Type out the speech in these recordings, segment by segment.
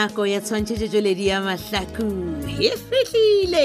nako ya tshwantšhetšetšoledi ya mahlaku e fihlile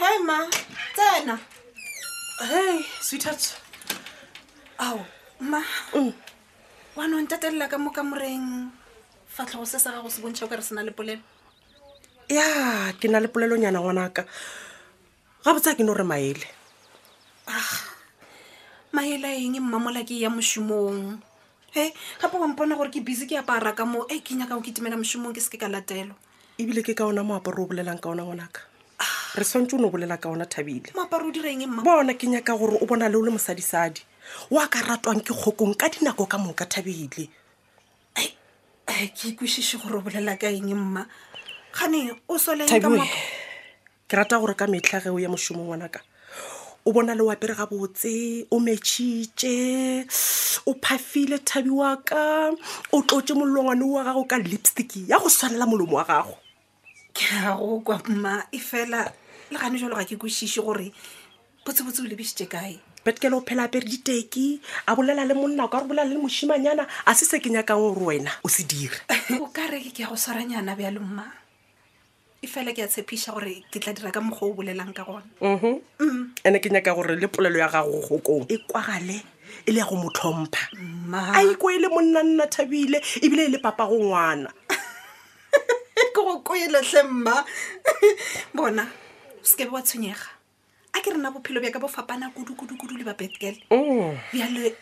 hey ma tsena hey sweetheart ao ma mm. wa no ntatelela ka mo kamoreng fa tlhogo se sa gago se bontšha o ka re se na le polelo ya ke na le polelonyana ngwanaka ga botsa ke no re maele ah, maele a eng mmamola ke ya mošomong e gape wa mpona gore ke busy ke apara ka moo e ke nyaka go ke timela mošomong ke se ke ka latelwa ebile ke ka ona moaparo o bolelang ka ona ngwanaka re swantse o ne o bolela ka ona thabile moaparo o direng mma bona ke nyaka gore o bona le o le mosadisadi o a ka ratwang ke kgokong ka dinako ka moka thabile ke ikwešiše gore o bolela ka eng mma gane o soleeng ka Thabiwe. moaparo ke rata gore ka metlha ge o ya mošomong ngwanaka o bona le wapere ga botse o metšhitše o phafile thabi wa ka o tlotse molongwane wa gago ka lipstick ya go swanela molomo wa gago ke a go kwa mma e fela le gane jalo ga ke kwešiše gore botsebotse o lebisitše kae betkele o phela apere diteki a bolela le monna o ka re bolela le mošimanyana a se se ke nyakang gore wena o se dire o ka re ke ya go swaranyana bjalo mma e fela ke a tshepiša gore ke tla dira ka mokgwa o bolelang ka gona ande ke nyaka gore le polelo ya gago gokong e kwagale e le ya go mo tlhompha Ma. a iko e le monna nna thabile ebile e le papa go ngwana ke go kweletlhe mma bona o se ke be wa tshwenyega a ke rena bophelo bja ka bo fapana kudu-kudu-kudu le ba betgirl oh. bjale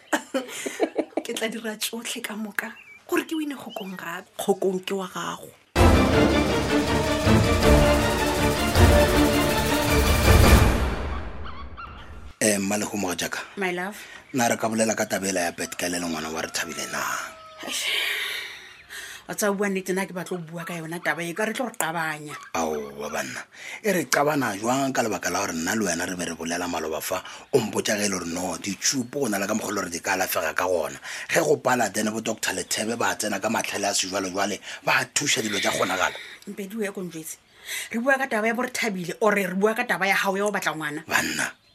ke tla dira tsotlhe ka moka gore ke wine kgokong gape kgokong ke wa gago um mma le gomoga jaaka na re ka bolela ka tabela ya betgirl le ngwana wa re thabile na wa tsa bua nnete na ke batlo go bua ka yona taba e ka re tlo go qabanya aowa banna e re qabana jwang ka lebaka la gore nna le wena re be re bolela maloba fa o mpotsa ge e le gore no ditšhupo go na le ka mokgolo gore di ka alafega ka gona ge go pala tsene bo doctor lethebe ba tsena ka matlhale a sejwalejwale ba thuša dilo tsa kgonagala mpediwe ya kontsetse re bua ka taba ya borethabile ore re bua ka taba ya gago ya go batla ngwana banna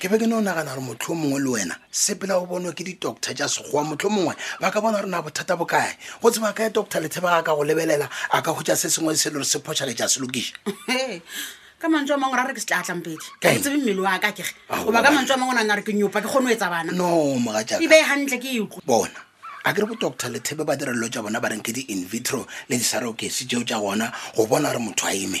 ke be ke no nagana gore motlho mongwe le wena sepela o bonwe ke di-doctor ja sekgowa motlho mongwe ba ka bona gore na bothata bo kae go tseba kae doctor letsheba ga ka go lebelela a ka hotsa se sengwe se le gore se phoša le ja se lokiša ka mantswe a mangwe ra re ke se tla tlang pedi ke tsebe mmele wa ka kege goba ka mantswe a mangwe o nagna re ke nyopa ke kgone o etsa bana no mogaja e bee gantle ke ekwe bona a ke re bodoctor lethebe ba direlelo tsa bona ba reng ke di-invitro le disarokesi tseo tsa gona go bona gore motho a eme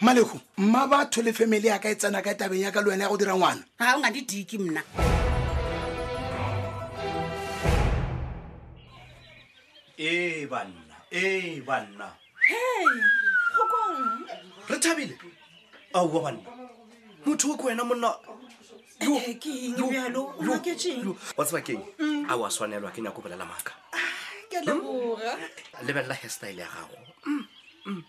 mmalego mma batho le family ya ka e tsena ka tabeng ya ka le wena ya go dira ngwana ga o nga di diki mna ee banna ee banna re thabile aowa banna motho o ke wena monna wa tseba keng a wa swanelwa ke nyako bolela maaka lebelela hairstyle ya gago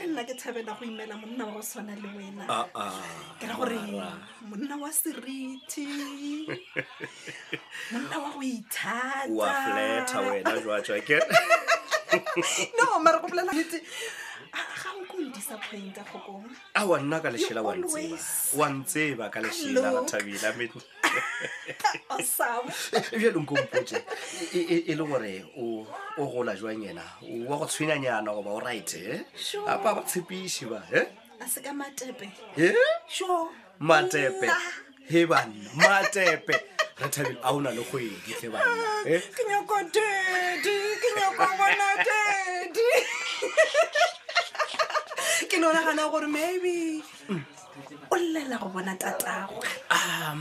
le nna ke thabela go imela monna wa go tshwana le wena Ah, ah, ke ra gore Mara. monna wa seriti monna wa go ithata wa fleta wena jwatso ke no mara go bolela nete a- ga o ko ndisappointa kgokong a wa nna ka lešela wa ntseba always- wa ntseba ka lešela Look. rathabila Awesome. bjalo nkompotse e e- e le gore o o gola jwang yena O wa go tshwenyanyana goba o right e Sure. apa ba tshepiši ba e a se ka matepe e sure Matepe. Nna. he banna matepe re thabile a o na le kgwedi tle banna eh? ke nyako tedi ke nyako bona tedi ke no nagana gore maybe o llela go bona tatago um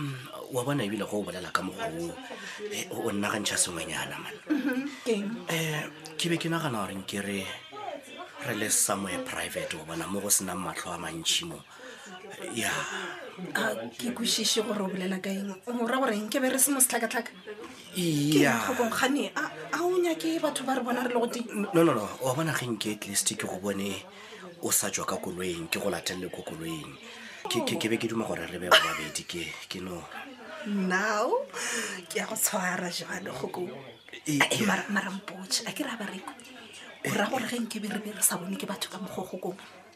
wa bona ebile go o bolela ka mogoo eh, o nna gantšha sengwenyana man um ke be ke nagana goreng ke re re le somewhere private wa bona mo go senang matlho a mantšhi moo ya a ke kwešiše gore o bolela ka eng o ra goreng ke be re se mo setlhakatlhaka ya kgokongkgane a a o nyake batho ba re bona re le goteng no no no wa bona ge nke at least ke go bone o sa tswa ka koloing ke go latelele ko koloing Ke- ke ke be ke duma gore re be ba babedi ke ke no now ke ya go tshwara jalo kgokong E- Ai, ya. mara- marampotše a ke re a bareko o ra gore ge nkebe re be re sa bone ke batho ka mokgokgokong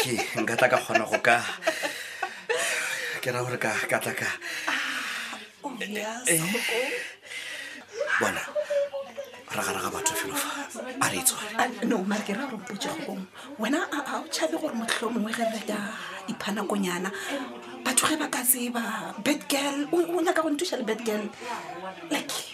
ke nka tla ka kgona go ka ke ra gore ka ka tla ka oh, eh. bona ragaraga batho felo fa a re itshware ah, no mare ke ra gore mpotse gokong wena a o tšhabe gore motlho mongwe ge re ka iphanakonyana batho ge ba ka tseba bad girl o nyaka go nthuša le bad girl like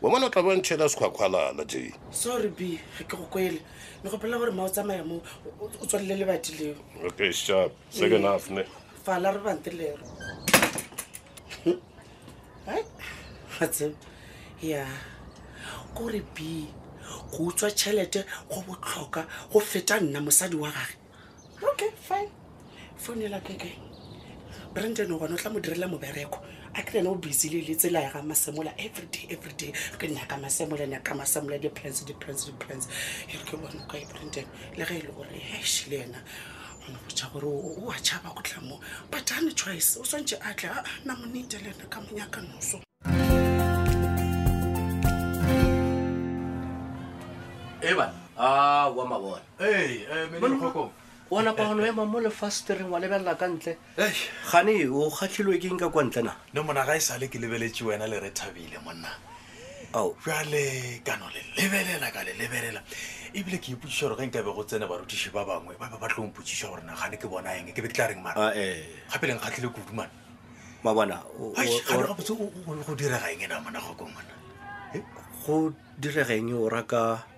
wa mone o tla ba ntšhela sekhwakhwalala je sorry b ga ke go kwele ne gopela gore ma o tsamaya mo o tswalele lebati leo okay sharp second half ne fala re bante lero ga tsebo ya kore b go utswa tšhelete go botlhoka go feta nna mosadi wa gage okay fine founela ke kae branden gone o tla mo direla mobereko a ke rena o busy le le tsela ya ga masemola everyday everyday ke nna ka masemola nna ka masemola di-plans di-plans di-plans e re ke bone kae branden le ge e le gore hesh le ena o mo botsa gore o a tšhaba go tla mo but ane choice o swantse a tla na monete le ena ka monyaka noso eba a wa mabona ee eh, menekgokong ona kwa gone ema mo lefastereng wa lebelela ka ntle gane o kgatlhilwe ke nka kwa ntle na le mona ga e sale ke lebeletse wena le re thabile monna ao jale kano le lebelela ka le lebelela ebile ke ipotsiša gore ge nkabe go tsene barutiši ba bangwe ba be ba tlo mpotsiša gore nagane ke bona eng ke be ke tla reng mara gape leng kgatlhile kudu mane ba bona go direga eng ena mona go komona go direga eng o raka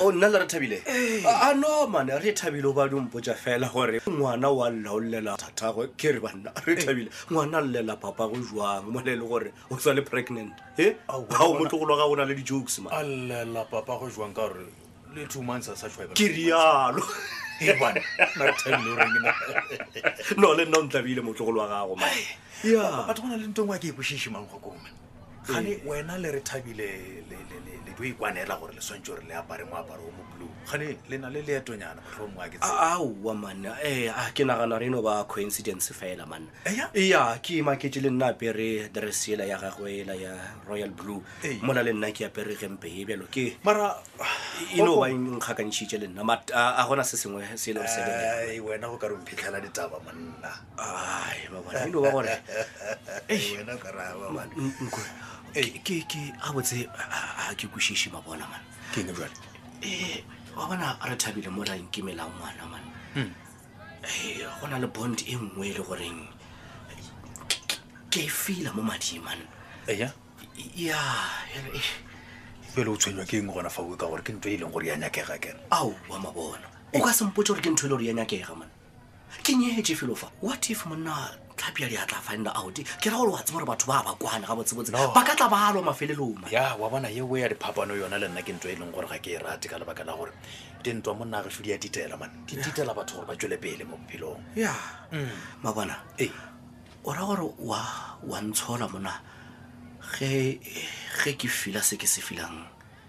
o oh, nna le re thabile a no mane re thabile o ba di mpotsa fela gore ngwana wa lla o llela thathago ke re banna re thabile ngwana a llela papa go jwang mo le e le gore o sa le pregnant e ga o motlogolo ga o na le di-jokes ma a llela papa go jwang ka gore le two months a sa tšhwa ke rialo no le nna o ntlabile motlogolo wa gago ma batho go na le ntong wa ke ekwešiše mangwakome gane ee. wena le re thabile le tlo ikwanela gore le swantse gore le apare moaparo o mo blue gane le na le leetonyana motlho mongwe a ke aowa manna ee a ke nagana re no ba coincidence fela manna eya ke maketse le nna apere dress ela ya gagwe ela ya royal blue mola le nna ke apere gempe e bjalo ke mara e no ba nkgakantšhitše le nna but a gona se sengwe se e le gore wena go ka re mphitlhela ditaba monna ai babona e no ba gore wena o ka re aba man nkwe ke ke a botse a ke kwešiše ba bona man ke ne jwale eh wa bona re thabile mola nkimelang ngwana man hmm. go na le bond e nngwe e le goreng ke e fila mo mading man eya ya pele o tshwenywa ke eng gona fa o ka gore ke ntho e leng gore ya nyakega kere ao wa mabona o ka sempotse gore ke ntho e le gore ya nyakega man ke nyetse felo fa what if monna tlhapi ya diatla find out ke ra gore wa tseba gore batho ba ba kwane ga botsebotse ba ka tla balwa mafeleloma ya wa bona ye we ya diphapano yona le nna ke ntwa e leng gore ga ke e rate ka lebaka la gore dintwa monna gešo di ya ditela man di ditela batho gore ba tswele pele mo bophelong ya mm. mabona e o ra gore wa wa ntshola mona ge ge ke fila se ke se filang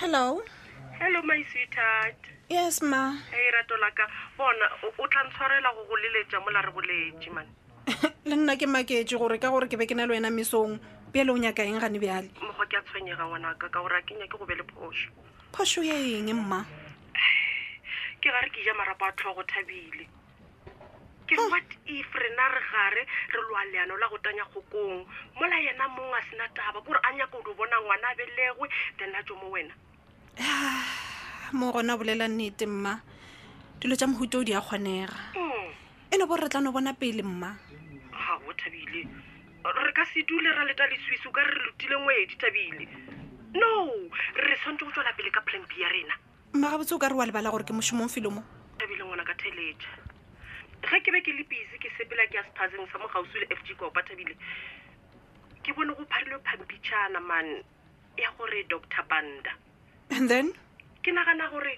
hello hello my sweetheart yes ma hey rato la ka bona o tla ntshwarela go go leletša mola re boletše mane le nna ke maketse gore ka gore ke be ke na le wena mesong bjale o nyaka eng gane bjale mokgwa ke a tshwenyega ngwanaka ka gore a ke nyake go be le phoso phoso ya eng mma ke ga re ke ja marapo a tlhogo thabile ke what if rena re gare re lwa leano la go tanya kgokong mola yena mong a sena taba kore a nyaka o di bona ngwana a belegwe then a tso mo wena mo gona bolela nnete mma dilo tša mohuto o di a kgonega Mm. e no bo re tla no bona pele mma ga o thabile re ka se dule ra leta leswiso ka re lutile ngwedi thabile no re tshwanetse go tswela pele ka plan b ya rena mmagabotse o ka re wa lebala gore ke mošomong felo mo ebile ngwana ka theletša ge ke be ke le busy ke sepela ke ya sephazeng sa mogausi le f g kopa thabile ke bone go pharilwe pampitšhana man ya gore doctor banda and then ke nagana gore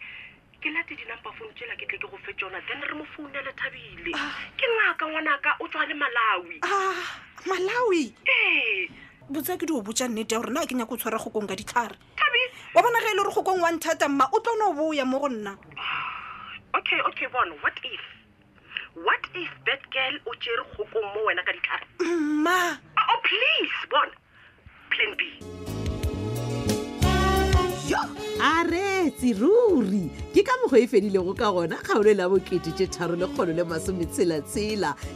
ke late di-number phone tsela ke tle ke go fe tsona then re mo founele thabile ah. ke ngaka ngwanaka o tswa le malawi ah, malawi ee botsa ke di o botsa nnete ya gore na ke nyako o tshwara go konka ditlhare wa bona ge e le gore gokong wa nthata mma o tlo no boya mo go nna okay okay bon what if what if that girl o tsere kgokong mo wena ka ditlhare mma oh, oh please bon plan b yo a retse ruri ke ka mokgwa e fedilego ka gona kgaolo e la bokete tše tharo le kgolo le masometshela-tshela